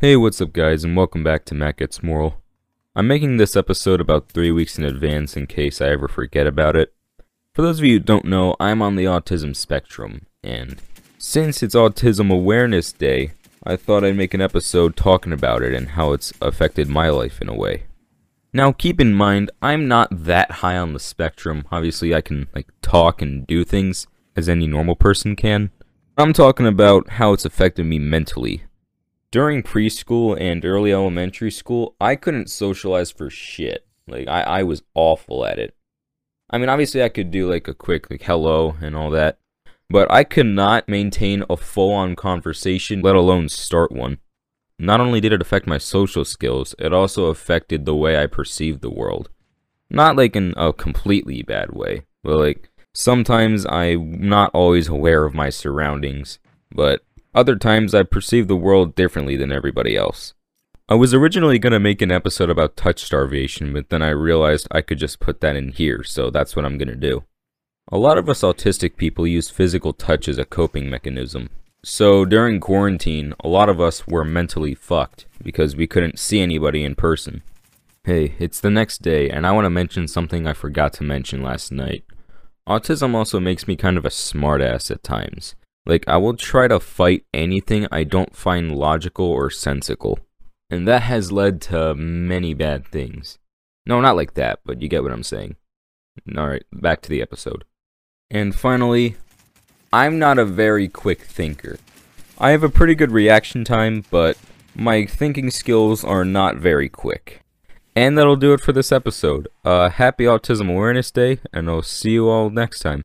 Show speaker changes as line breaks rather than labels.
Hey, what's up guys, and welcome back to Matt Gets Moral. I'm making this episode about three weeks in advance in case I ever forget about it. For those of you who don't know, I'm on the autism spectrum, and since it's Autism Awareness Day, I thought I'd make an episode talking about it and how it's affected my life in a way. Now, keep in mind, I'm not that high on the spectrum. Obviously, I can like talk and do things as any normal person can. I'm talking about how it's affected me mentally. During preschool and early elementary school, I couldn't socialize for shit. Like, I, I was awful at it. I mean, obviously, I could do like a quick, like, hello and all that, but I could not maintain a full on conversation, let alone start one. Not only did it affect my social skills, it also affected the way I perceived the world. Not like in a completely bad way, but like sometimes I'm not always aware of my surroundings, but other times I perceive the world differently than everybody else. I was originally going to make an episode about touch starvation, but then I realized I could just put that in here, so that's what I'm going to do. A lot of us autistic people use physical touch as a coping mechanism. So during quarantine, a lot of us were mentally fucked because we couldn't see anybody in person. Hey, it's the next day, and I want to mention something I forgot to mention last night. Autism also makes me kind of a smartass at times. Like, I will try to fight anything I don't find logical or sensical. And that has led to many bad things. No, not like that, but you get what I'm saying. Alright, back to the episode. And finally, I'm not a very quick thinker. I have a pretty good reaction time, but my thinking skills are not very quick. And that'll do it for this episode. Uh, happy Autism Awareness Day, and I'll see you all next time.